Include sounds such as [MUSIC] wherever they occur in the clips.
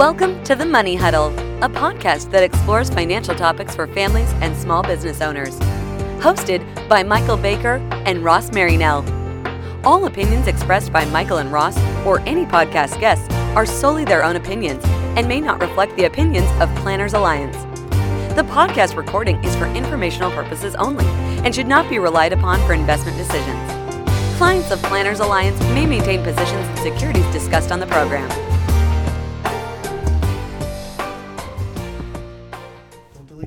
Welcome to the Money Huddle, a podcast that explores financial topics for families and small business owners. Hosted by Michael Baker and Ross Marinell. All opinions expressed by Michael and Ross or any podcast guests are solely their own opinions and may not reflect the opinions of Planners Alliance. The podcast recording is for informational purposes only and should not be relied upon for investment decisions. Clients of Planners Alliance may maintain positions and securities discussed on the program.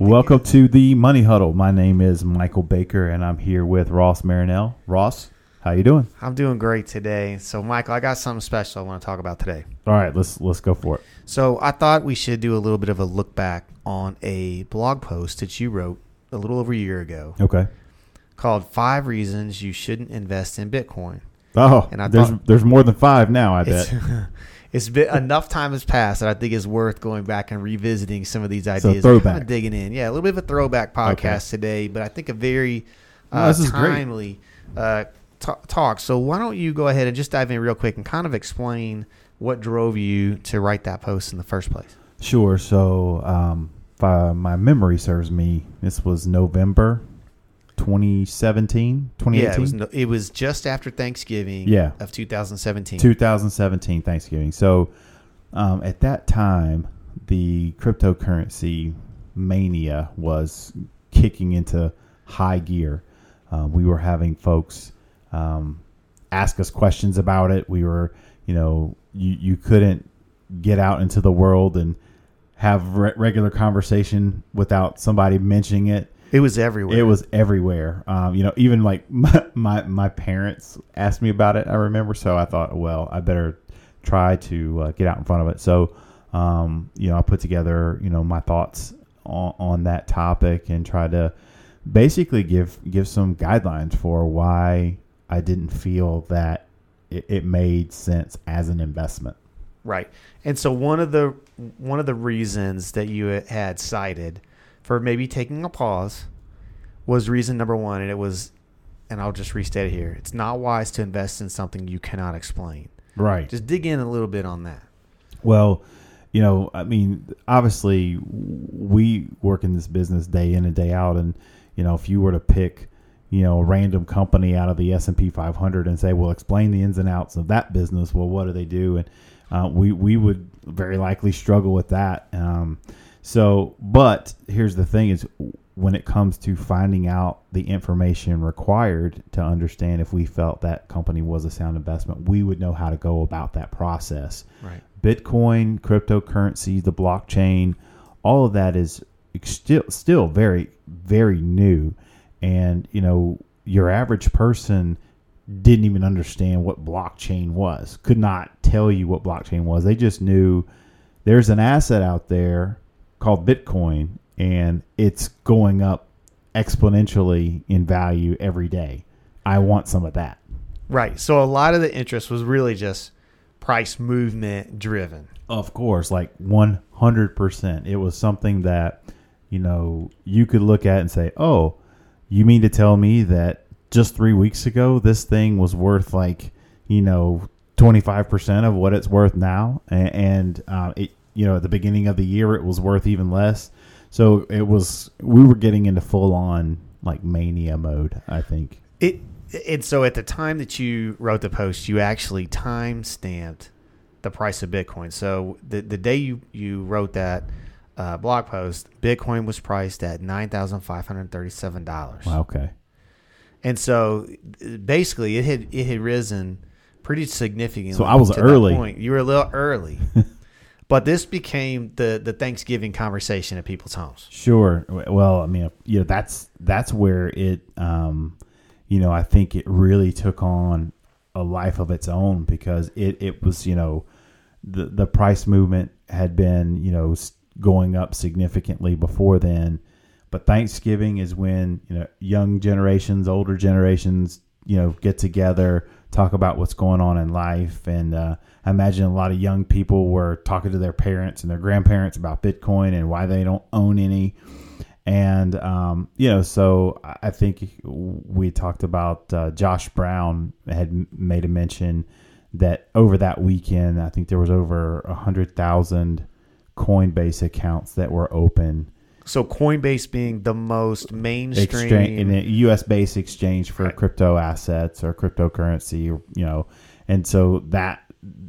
Welcome to the Money Huddle. My name is Michael Baker, and I'm here with Ross Marinell. Ross, how you doing? I'm doing great today. So, Michael, I got something special I want to talk about today. All right, let's let's go for it. So, I thought we should do a little bit of a look back on a blog post that you wrote a little over a year ago Okay. called Five Reasons You Shouldn't Invest in Bitcoin. Oh, And I there's thought- there's more than five now. I bet. [LAUGHS] it's been enough time has passed that I think it's worth going back and revisiting some of these ideas. and throwback. kinda digging in. Yeah, a little bit of a throwback podcast today, but I think a very No, uh, great. timely uh, ta- talk. So why don't you go ahead and just dive in real quick and kind of explain what drove you to write that post in the first place? Sure. So, um, if I, my memory serves me, this was November 2017, 2018, Yeah, it was, no, it was just after Thanksgiving Yeah. of 2017. 2017 Thanksgiving. So, um, at that time, the cryptocurrency mania was kicking into high gear. Um, we were having folks um, ask us questions about it. We were, you know, you, you couldn't get out into the world and have re- regular conversation without somebody mentioning it. It was everywhere. It was everywhere. Um, you know, even like [LAUGHS] my, my my parents asked me about it. I remember, so I thought, well, I better try to uh, get out in front of it. So, um, you know, I put together, you know, my thoughts on, on that topic and try to basically give give some guidelines for why I didn't feel that it, it made sense as an investment. Right. And so one of the one of the reasons that you had cited for maybe taking a pause was reason number 1 and it was and I'll just restate it here. It's not wise to invest in something you cannot explain. Right. Just dig in a little bit on that. Well, you know, I mean, obviously, we work in this business day in and day out, and you know, if you were to pick, you know, a random company out of the S and P 500 and say, "Well, explain the ins and outs of that business," well, what do they do? And uh, we we would very likely struggle with that. Um, so, but here's the thing: is when it comes to finding out the information required to understand if we felt that company was a sound investment, we would know how to go about that process. Right. Bitcoin, cryptocurrency, the blockchain, all of that is still still very very new, and you know your average person didn't even understand what blockchain was, could not tell you what blockchain was. They just knew there's an asset out there called Bitcoin, and it's going up exponentially in value every day. I want some of that. Right. So a lot of the interest was really just price movement driven. Of course, like 100%. It was something that, you know, you could look at and say, oh, you mean to tell me that just three weeks ago, this thing was worth like, you know, 25% of what it's worth now? And, and uh, it, you know, at the beginning of the year, it was worth even less. So it was, we were getting into full on like mania mode, I think. It and so at the time that you wrote the post, you actually time stamped the price of Bitcoin. So the the day you you wrote that uh, blog post, Bitcoin was priced at nine thousand five hundred thirty seven dollars. Wow, okay. And so basically, it had it had risen pretty significantly. So I was early. point. You were a little early. [LAUGHS] But this became the, the Thanksgiving conversation at people's homes. Sure. Well, I mean, you know, that's that's where it, um, you know, I think it really took on a life of its own because it it was, you know, the the price movement had been, you know, going up significantly before then, but Thanksgiving is when you know young generations, older generations, you know, get together, talk about what's going on in life, and uh, I imagine a lot of young people were talking to their parents and their grandparents about Bitcoin and why they don't own any. And um, you know, so I think we talked about uh, Josh Brown had made a mention that over that weekend, I think there was over a hundred thousand Coinbase accounts that were open. So Coinbase being the most mainstream. Exchange in a U.S. based exchange for Right. crypto assets or cryptocurrency, you know, and so that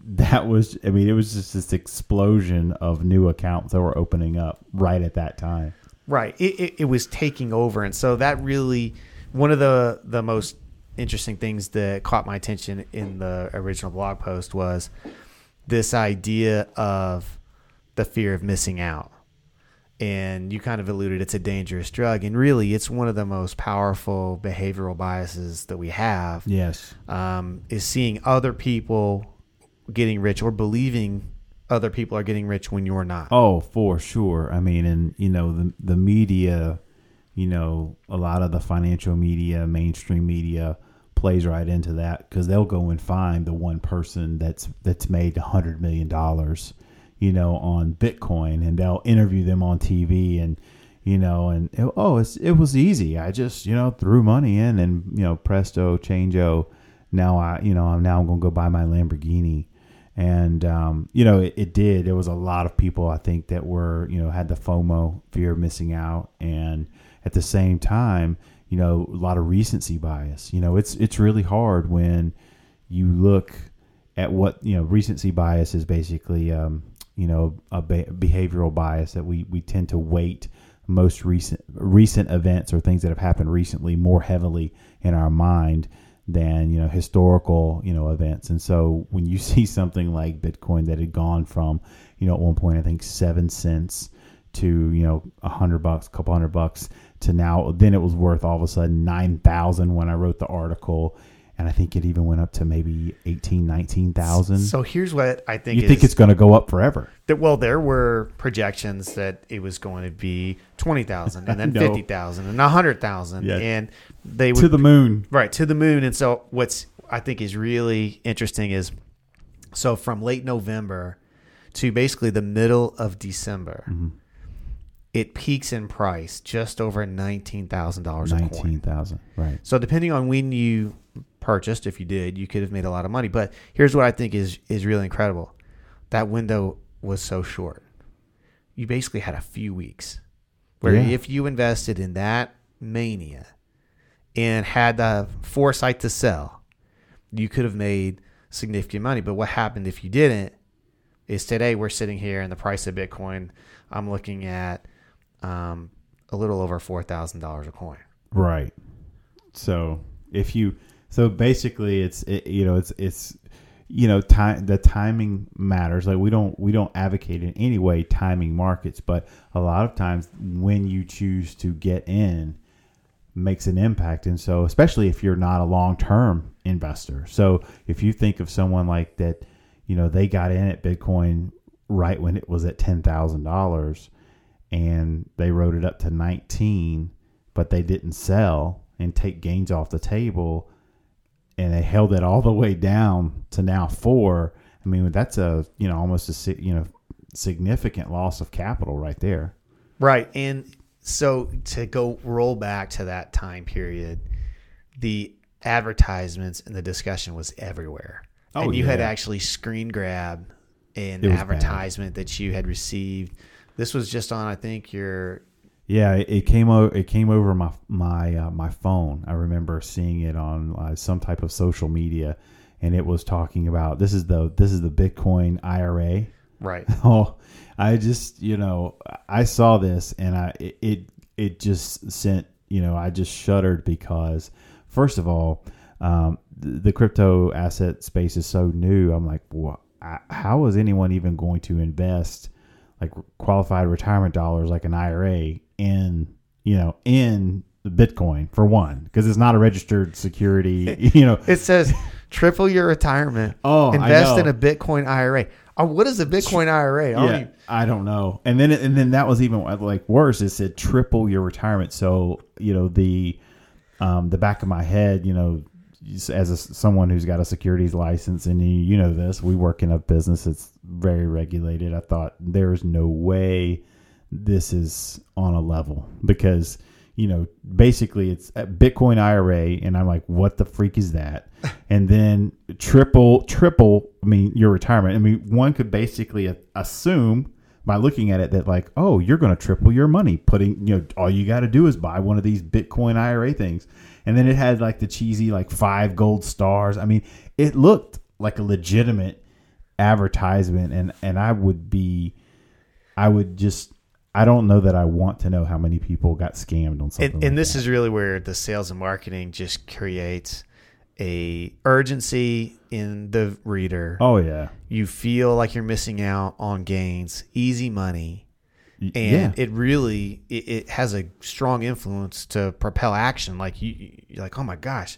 that was, I mean, it was just this explosion of new accounts that were opening up right at that time. Right. It, it, it was taking over. And so that really, one of the, the most interesting things that caught my attention in the original blog post was this idea of the fear of missing out. And you kind of alluded it's a dangerous drug. And really, it's one of the most powerful behavioral biases that we have Yes. um, is seeing other people getting rich or believing other people are getting rich when you're not. Oh, for sure. I mean, and you know, the the media, you know, a lot of the financial media, mainstream media plays right into that because they'll go and find the one person that's that's made a hundred million dollars, you know, on Bitcoin, and they'll interview them on TV, and you know, and it- oh, it's, it was easy. I just you know threw money in, and you know, presto, changeo. Now I, you know, I'm now going to go buy my Lamborghini and um, you know it, it did there was a lot of people i think that were you know had the fomo fear of missing out and at the same time you know a lot of recency bias you know it's it's really hard when you look at what you know recency bias is basically um, you know a behavioral bias that we we tend to weight most recent recent events or things that have happened recently more heavily in our mind than you know historical you know events. And so when you [LAUGHS] see something like bitcoin that had gone from you know at one point i think seven cents to you know a hundred bucks a couple hundred bucks to now then it was worth all of a sudden 9000 when i wrote the article and i think it even went up to maybe 18 19000 So here's what I think you is think it's going to go up forever that well there were projections that it was going to be 20,000 and [LAUGHS] then No. 50,000 and 100,000 Yeah. and they would to the moon right to the moon and so what's I think is really interesting is so from late November to basically the middle of December Mm-hmm. It peaks in price just over $19,000 19000 right So depending on when you purchased, if you did, you could have made a lot of money. But here's what I think is is really incredible. That window was so short. You basically had a few weeks where Yeah. if you invested in that mania and had the foresight to sell, you could have made significant money. But what happened if you didn't is today we're sitting here and the price of Bitcoin, I'm looking at um, a little over four thousand dollars a coin. Right. So if you so basically it's it, you know it's it's you know time the timing matters like we don't we don't advocate in any way timing markets but a lot of times when you choose to get in makes an impact and so especially if you're not a long-term investor so if you think of someone like that you know they got in at bitcoin right when it was at $10,000 and they wrote it up to 19 but they didn't sell and take gains off the table and they held it all the way down to now 4 i mean that's a you know almost a you know significant loss of capital right there Right. And so to go roll back to that time period, the advertisements and the discussion was everywhere. Oh, and you had actually screen grab an advertisement that you had received. This was just on, I think, your Yeah, it, it came over. It came over my my uh, my phone. I remember seeing it on uh, some type of social media, and it was talking about this is the this is the Bitcoin IRA. right. [LAUGHS] Oh, I just you know I saw this and I it it, it just sent you know I just shuddered because first of all um, the, the crypto asset space is so new. I'm like, what? How is anyone even going to invest like qualified retirement dollars like an IRA in you know in the Bitcoin for one because it's not a registered security. [LAUGHS] You know, It says triple your retirement. [LAUGHS] Oh, I invest in a Bitcoin IRA. Oh, what is a Bitcoin IRA? I don't yeah, I don't know. And then and then that was even like worse. It said triple your retirement. So you know the um, the back of my head, you know, as a, someone who's got a securities license, and you, you know this, we work in a business that's very regulated. I thought there is no way this is on a level because you know basically it's a Bitcoin IRA, and I'm like, what the freak is that? [LAUGHS] and then triple triple. I mean, your retirement. I mean, one could basically assume by looking at it that like, oh, you're going to triple your money putting, you know, all you got to do is buy one of these Bitcoin IRA things. And then it had like the cheesy like five gold stars. I mean, it looked like a legitimate advertisement and and I would be I would just I don't know that I want to know how many people got scammed on something. And, and this that. is really where the sales and marketing just creates a urgency in the reader. Oh yeah. You feel like you're missing out on gains, easy money. And yeah. it really it, it, has a strong influence to propel action. Like you you're like, oh my gosh,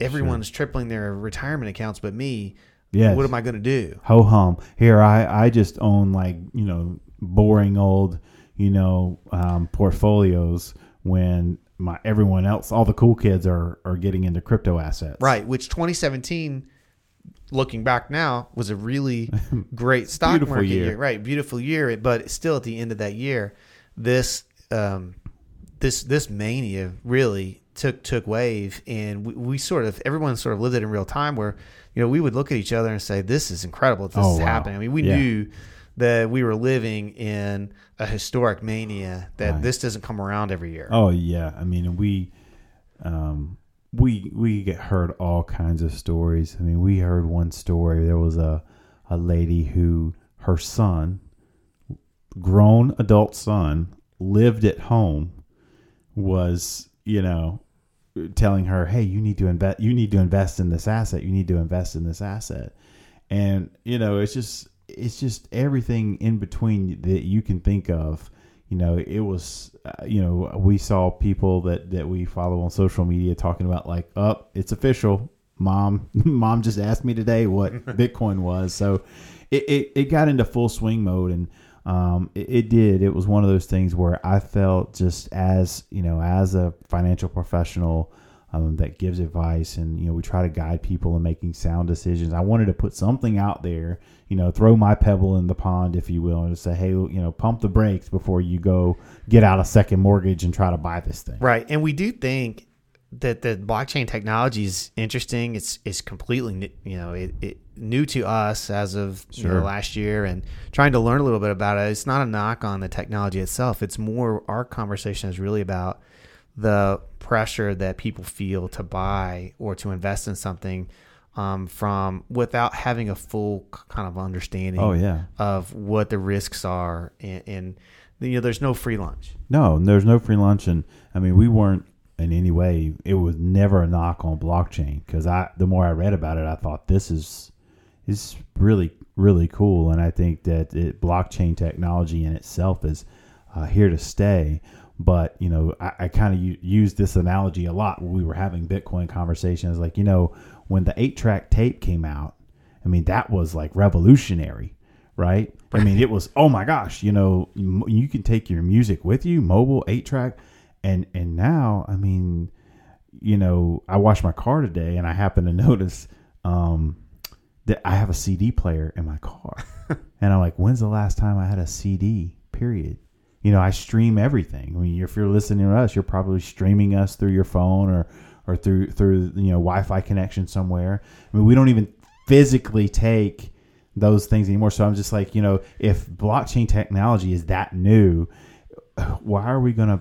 everyone's sure. tripling their retirement accounts but me. Yeah. What am I gonna do? Ho hum. Here I I just own like, you know, boring old, you know, um, portfolios when my everyone else, all the cool kids are are getting into crypto assets. Right, which 2017 looking back now was a really [LAUGHS] great stock market year. year. Right, beautiful year, but still at the end of that year, this um, this this mania really took took wave and we, we, sort of everyone sort of lived it in real time where you know we would look at each other and say this is incredible this oh, is wow. happening i mean we yeah. knew that we were living in a historic mania that right. this doesn't come around every year. Oh yeah, I mean we um, we we get heard all kinds of stories. I mean, we heard one story. There was a a lady who her son, grown adult son, lived at home, was you know telling her, "Hey, you need to invest. You need to invest in this asset. You need to invest in this asset." And you know, it's just it's just everything in between that you can think of. You know, it was, uh, you know, we saw people that, that we follow on social media talking about like, up, oh, it's official. Mom, [LAUGHS] mom just asked me today what [LAUGHS] Bitcoin was. So it, it, it, got into full swing mode and, um, it, it did. It was one of those things where I felt just as, you know, as a financial professional, um, that gives advice and you know we try to guide people in making sound decisions. I wanted to put something out there you know throw my pebble in the pond if you will and say hey you know pump the brakes before you go get out a second mortgage and try to buy this thing. Right and we do think that the blockchain technology is interesting. It's it's completely new, you know it, it new to us as of sure. you know, last year and trying to learn a little bit about it. It's not a knock on the technology itself. It's more our conversation is really about the pressure that people feel to buy or to invest in something um, from without having a full kind of understanding oh, yeah. of what the risks are and, and you know there's no free lunch. No there's no free lunch. And i mean we weren't in any way it was never a knock on blockchain because i the more i read about it i thought this is is really really cool. And i think that it, blockchain technology in itself is uh, here to stay but you know, I, I kind of u- used this analogy a lot when we were having Bitcoin conversations. Like you know, when the eight track tape came out, I mean that was like revolutionary, right? I mean it was oh my gosh, you know, you can take your music with you, mobile eight track, and and now I mean, you know, I washed my car today and I happen to [LAUGHS] notice. Um, that I have a CD player in my car. [LAUGHS] and I'm like, when's the last time I had a CD? Period you know, I stream everything. I mean, if you're listening to us, you're probably streaming us through your phone or or through through you know Wi-Fi connection somewhere. I mean, we don't even physically take those things anymore. So I'm just like, you know, if blockchain technology is that new, why are we going to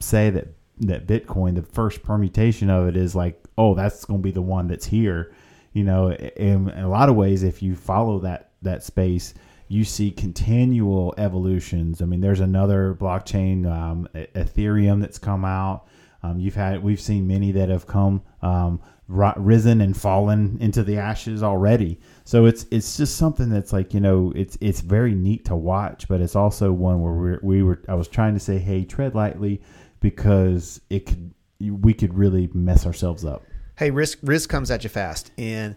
say that that Bitcoin, the first permutation of it, is like, oh, that's going to be the one that's here. You know, in, in a lot of ways, if you follow that that space you see continual evolutions. I mean, there's another blockchain, um, Ethereum, that's come out. Um, you've had, we've seen many that have come, um, risen and fallen into the ashes already. So it's it's just something that's like you know it's it's very neat to watch, but it's also one where we're, we were I was trying to say, hey, tread lightly, because it could we could really mess ourselves up. Hey, risk risk comes at you fast, and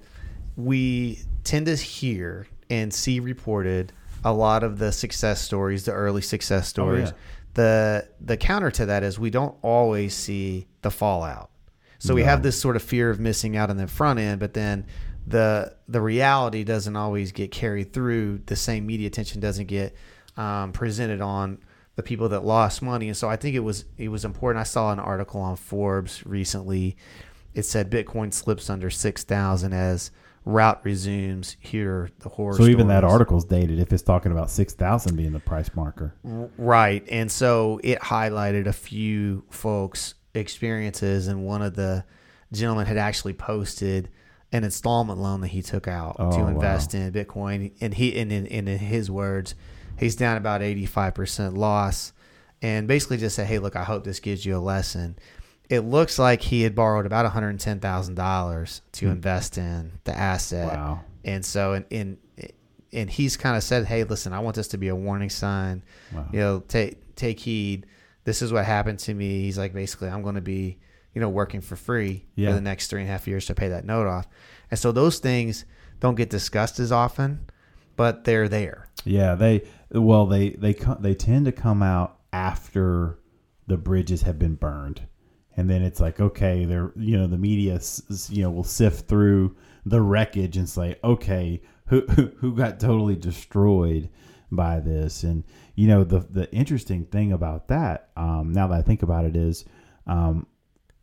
we tend to hear and see reported a lot of the success stories, the early success stories. Oh, yeah. The the counter to that is we don't always see the fallout. So no. we have this sort of fear of missing out on the front end, but then the the reality doesn't always get carried through. The same media attention doesn't get um, presented on the people that lost money, and so I think it was it was important. I saw an article on Forbes recently. It said Bitcoin slips under six thousand as rout resumes, hear the horror. So even that stories. article's dated if it's talking about six thousand being the price marker. Right. And so it highlighted a few folks' experiences, and one of the gentlemen had actually posted an installment loan that he took out Oh, to wow. invest in Bitcoin. And he, and in, and in his words, he's down about 85% loss. And basically just said, hey, look, I hope this gives you a lesson. It looks like he had borrowed about $110,000 to invest in the asset. Hmm. Wow. And so, and, and, and he's kind of said, "Hey, listen, I want this to be a warning sign. Wow. You know, take take heed. This is what happened to me." He's like, basically, I'm going to be, you know, working for free Yeah. for the next three and a half years to pay that note off. And so those things don't get discussed as often, but they're there. Yeah, they well they they they tend to come out after the bridges have been burned, and then it's like okay, they're you know the media you know will sift through the wreckage and say okay who who, who got totally destroyed by this, and you know the the interesting thing about that um, now that I think about it is. Um,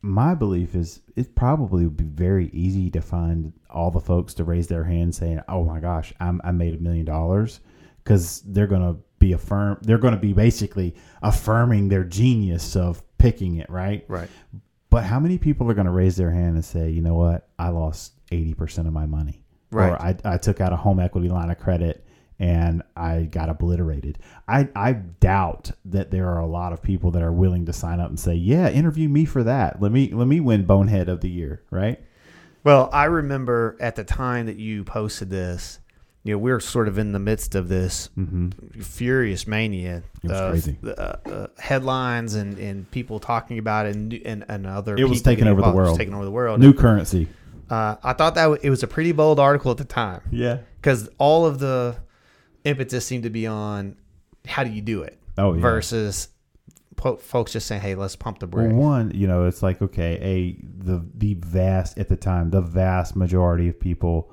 my belief is it probably would be very easy to find all the folks to raise their hand saying, "Oh my gosh, I'm, I made a million dollars," because they're gonna be affirm. They're gonna be basically affirming their genius of picking it, right? Right. But how many people are gonna raise their hand and say, "You know what? I lost eighty percent of my money," Right. or I, I took out a home equity line of credit and I got obliterated. I, I doubt that there are a lot of people that are willing to sign up and say, "Yeah, interview me for that. Let me let me win Bonehead of the Year." Right? Well, I remember at the time that you posted this, you know, we're sort of in the midst of this furious mania Mm-hmm. It was of crazy. Uh, uh, headlines and, and people talking about it and, and, and other It was taking over the involved. It was world. taking over the world. New currency. Uh, I thought that w- it was a pretty bold article at the time Yeah. because all of the impetus seemed to be on how do you do it Oh, yeah. versus po- folks just saying, hey, let's pump the Well, one, you know, it's like okay, a the the vast at the time, the vast majority of people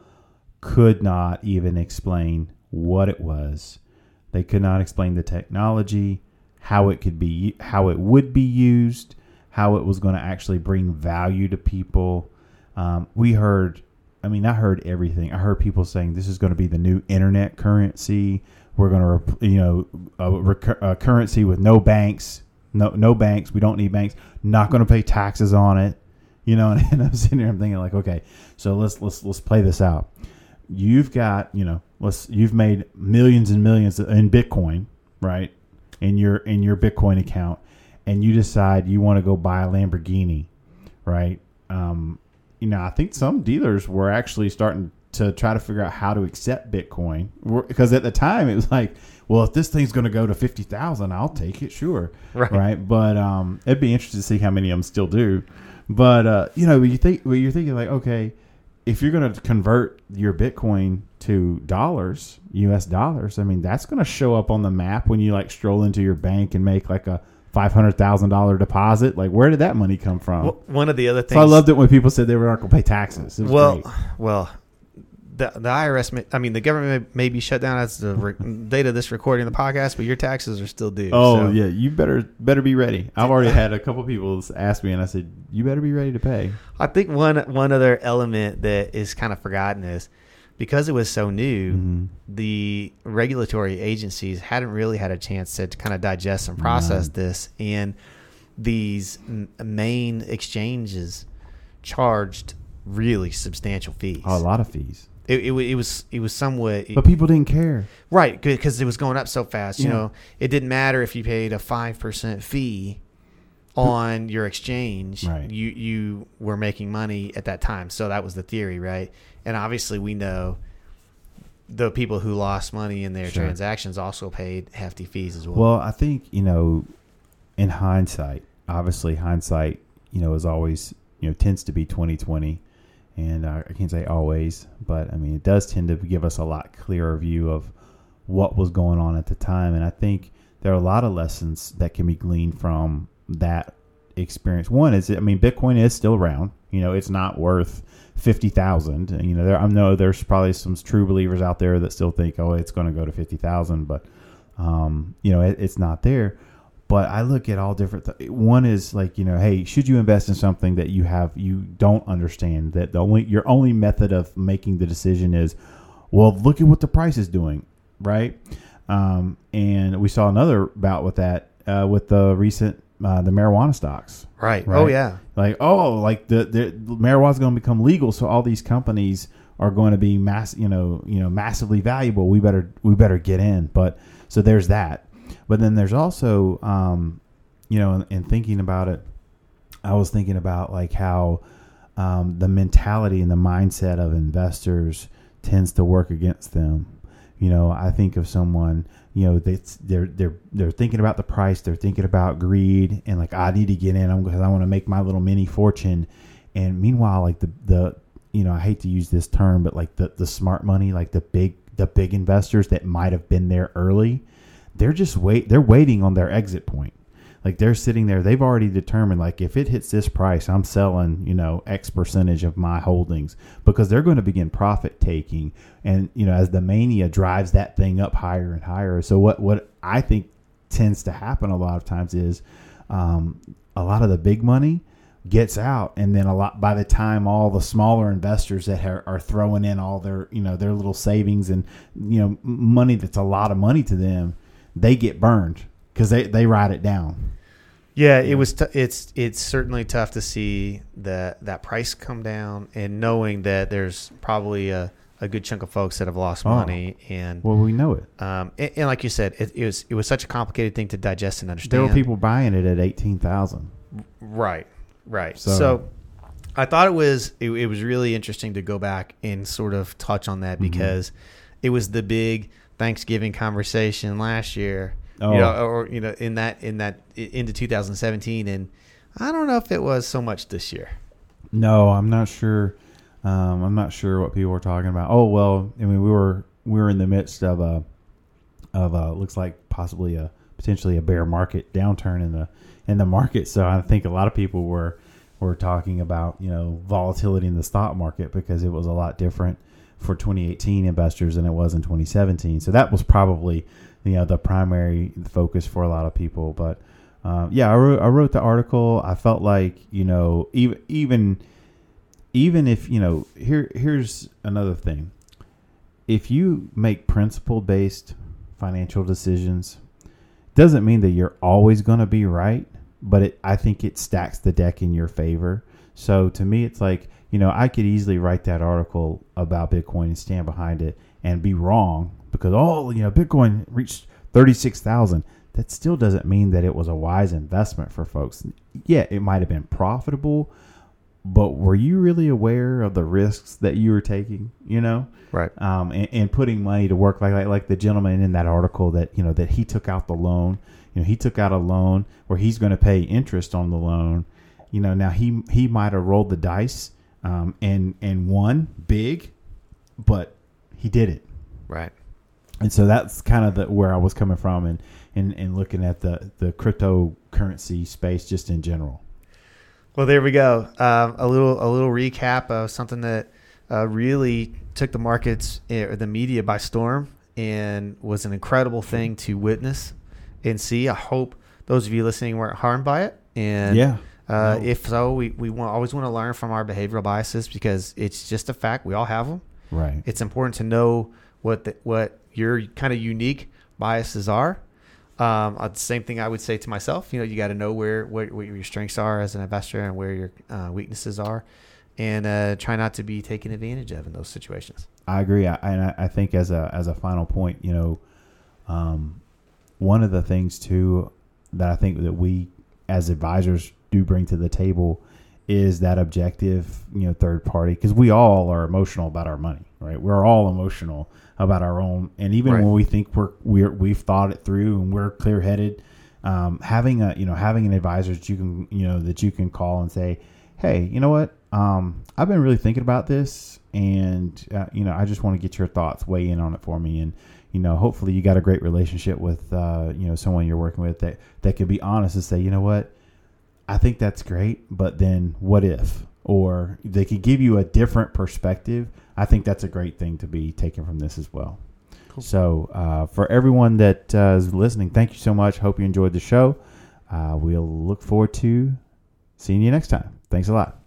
could not even explain what it was. They could not explain the technology, how it could be, how it would be used, how it was going to actually bring value to people. Um, we heard, I mean, I heard everything. I heard people saying this is going to be the new internet currency. We're going to, you know, a, a currency with no banks, no no banks. We don't need banks. Not going to pay taxes on it. You know, and, [LAUGHS] and I'm sitting here, I'm thinking like, okay, so let's let's let's play this out. You've got, you know, let's you've made millions and millions in Bitcoin, right? In your in your Bitcoin account, and you decide you want to go buy a Lamborghini, right? Um, you know, I think some dealers were actually starting to try to figure out how to accept Bitcoin because at the time it was like, well, if this thing's going to go to fifty thousand, I'll take it, sure, Right. But um, it'd be interesting to see how many of them still do. But uh, you know, you think when you're thinking like, okay, if you're going to convert your Bitcoin to dollars, U.S. dollars, I mean, that's going to show up on the map when you like stroll into your bank and make like a five hundred thousand dollar deposit. Like, where did that money come from? Well, one of the other things. so I loved it when people said they were not going to pay taxes. Well, great. well, the the IRS. May, I mean, the government may, may be shut down as the re- date of this recording of the podcast, but your taxes are still due. Oh so- yeah, you better better be ready. I've already had a [LAUGHS] couple people ask me, and I said, "You better be ready to pay." I think one one other element that is kind of forgotten is because it was so new, Mhm. the regulatory agencies hadn't really had a chance to kind of digest and process this, and these m- main exchanges charged really substantial fees. Oh, a lot of fees, It, it, it was it was somewhat but people didn't care. Right, because it was going up so fast. You Yeah. know, it didn't matter if you paid a five percent fee on your exchange. Right. You you were making money at that time, so that was the theory, right? And obviously, we know the people who lost money in their Sure. transactions also paid hefty fees as well. Well, I think you know, in hindsight, obviously hindsight, you know, is always you know tends to be twenty twenty, and uh, I can't say always, but I mean it does tend to give us a lot clearer view of what was going on at the time, and I think there are a lot of lessons that can be gleaned from that experience. One is, I mean, Bitcoin is still around. You know, it's not worth fifty thousand. You know, there I know there's probably some true believers out there that still think, oh, it's going to go to fifty thousand, but um, you know, it, it's not there. But I look at all different. Th- one is like you know, hey, should you invest in something that you have you don't understand? That the only your only method of making the decision is, well, look at what the price is doing, right? Um, and we saw another bout with that uh, with the recent uh, the marijuana stocks. Right. Right. Oh yeah. Like oh, like the, the marijuana's going to become legal, so all these companies are going to be mass, you know, you know, massively valuable. We better we better get in. But so there's that. But then there's also, um, you know, in, in thinking about it, I was thinking about like how um, the mentality and the mindset of investors tends to work against them. You know, I think of someone, you know, that's they're they're they're thinking about the price, they're thinking about greed, and like I need to get in because I want to make my little mini fortune. And meanwhile, like the the you know, I hate to use this term, but like the the smart money, like the big the big investors that might have been there early, they're just wait they're waiting on their exit point. Like they're sitting there, they've already determined like if it hits this price, I'm selling, you know, X percentage of my holdings because they're going to begin profit taking and you know, as the mania drives that thing up higher and higher. So what what I think tends to happen a lot of times is um, a lot of the big money gets out and then a lot by the time all the smaller investors that are, are throwing in all their you know their little savings and you know money that's a lot of money to them they get burned because they, they write it down Yeah, it was. T- it's it's certainly tough to see that that price come down, and knowing that there's probably a, a good chunk of folks that have lost Oh. money, and well we know it um, and, and like you said, it, it was it was such a complicated thing to digest and understand. there were people buying it at 18000 Right, right. So- So, I thought it was it, it was really interesting to go back and sort of touch on that Mm-hmm. because it was the big Thanksgiving conversation last year. Oh. You know, or you know, in that in that into 2017, and I don't know if it was so much this year. No, I'm not sure. Um, I'm not sure what people were talking about. Oh well, I mean we were we were in the midst of a of a looks like possibly a potentially a bear market downturn in the in the market. So I think a lot of people were were talking about you know volatility in the stock market because it was a lot different for 2018 investors than it was in 2017. So that was probably you know the primary focus for a lot of people. But um, yeah, I wrote, I wrote the article. I felt like you know even even even if you know here here's another thing. If you make principle based financial decisions, doesn't mean that you're always going to be right, but it, I think it stacks the deck in your favor. So to me, it's like you know I could easily write that article about Bitcoin and stand behind it and be wrong because oh you know Bitcoin reached thirty six thousand. That still doesn't mean that it was a wise investment for folks. Yeah, it might have been profitable, but were you really aware of the risks that you were taking? You know, Right. um, and, and putting money to work like, like like the gentleman in that article that you know that he took out the loan. You know, he took out a loan where he's going to pay interest on the loan. You know, now he he might have rolled the dice um, and and won big, but he did it. Right. And so that's kind of the, where I was coming from, and, and, and looking at the, the cryptocurrency space just in general. Well, there we go. Um, a little a little recap of something that uh, really took the markets eh, or the media by storm and was an incredible thing to witness and see. I hope those of you listening weren't harmed by it. And Yeah. Uh, No. if so, we, we want, always want to learn from our behavioral biases because it's just a fact. We all have them. Right. It's important to know what the, what your kind of unique biases are. Um, uh, the same thing I would say to myself. You know, you got to know where what, what your strengths are as an investor and where your uh, weaknesses are, and uh, try not to be taken advantage of in those situations. I agree, I, and I, I think as a as a final point, you know, um, one of the things too that I think that we as advisors do bring to the table is that objective, you know, third party because we all are emotional about our money, right? We're all emotional about our own, and even Right. when we think we're we're we've thought it through and we're clear headed, um, having a you know having an advisor that you can you know that you can call and say, hey, you know what? Um, I've been really thinking about this, and uh, you know, I just want to get your thoughts, weigh in on it for me, and you know, hopefully, you got a great relationship with uh, you know someone you're working with that that can be honest and say, you know what, I think that's great, but then what if? Or they could give you a different perspective. I think that's a great thing to be taken from this as well. So, uh, for everyone that uh, is listening, thank you so much. Hope you enjoyed the show. uh, we'll look forward to seeing you next time. Thanks a lot.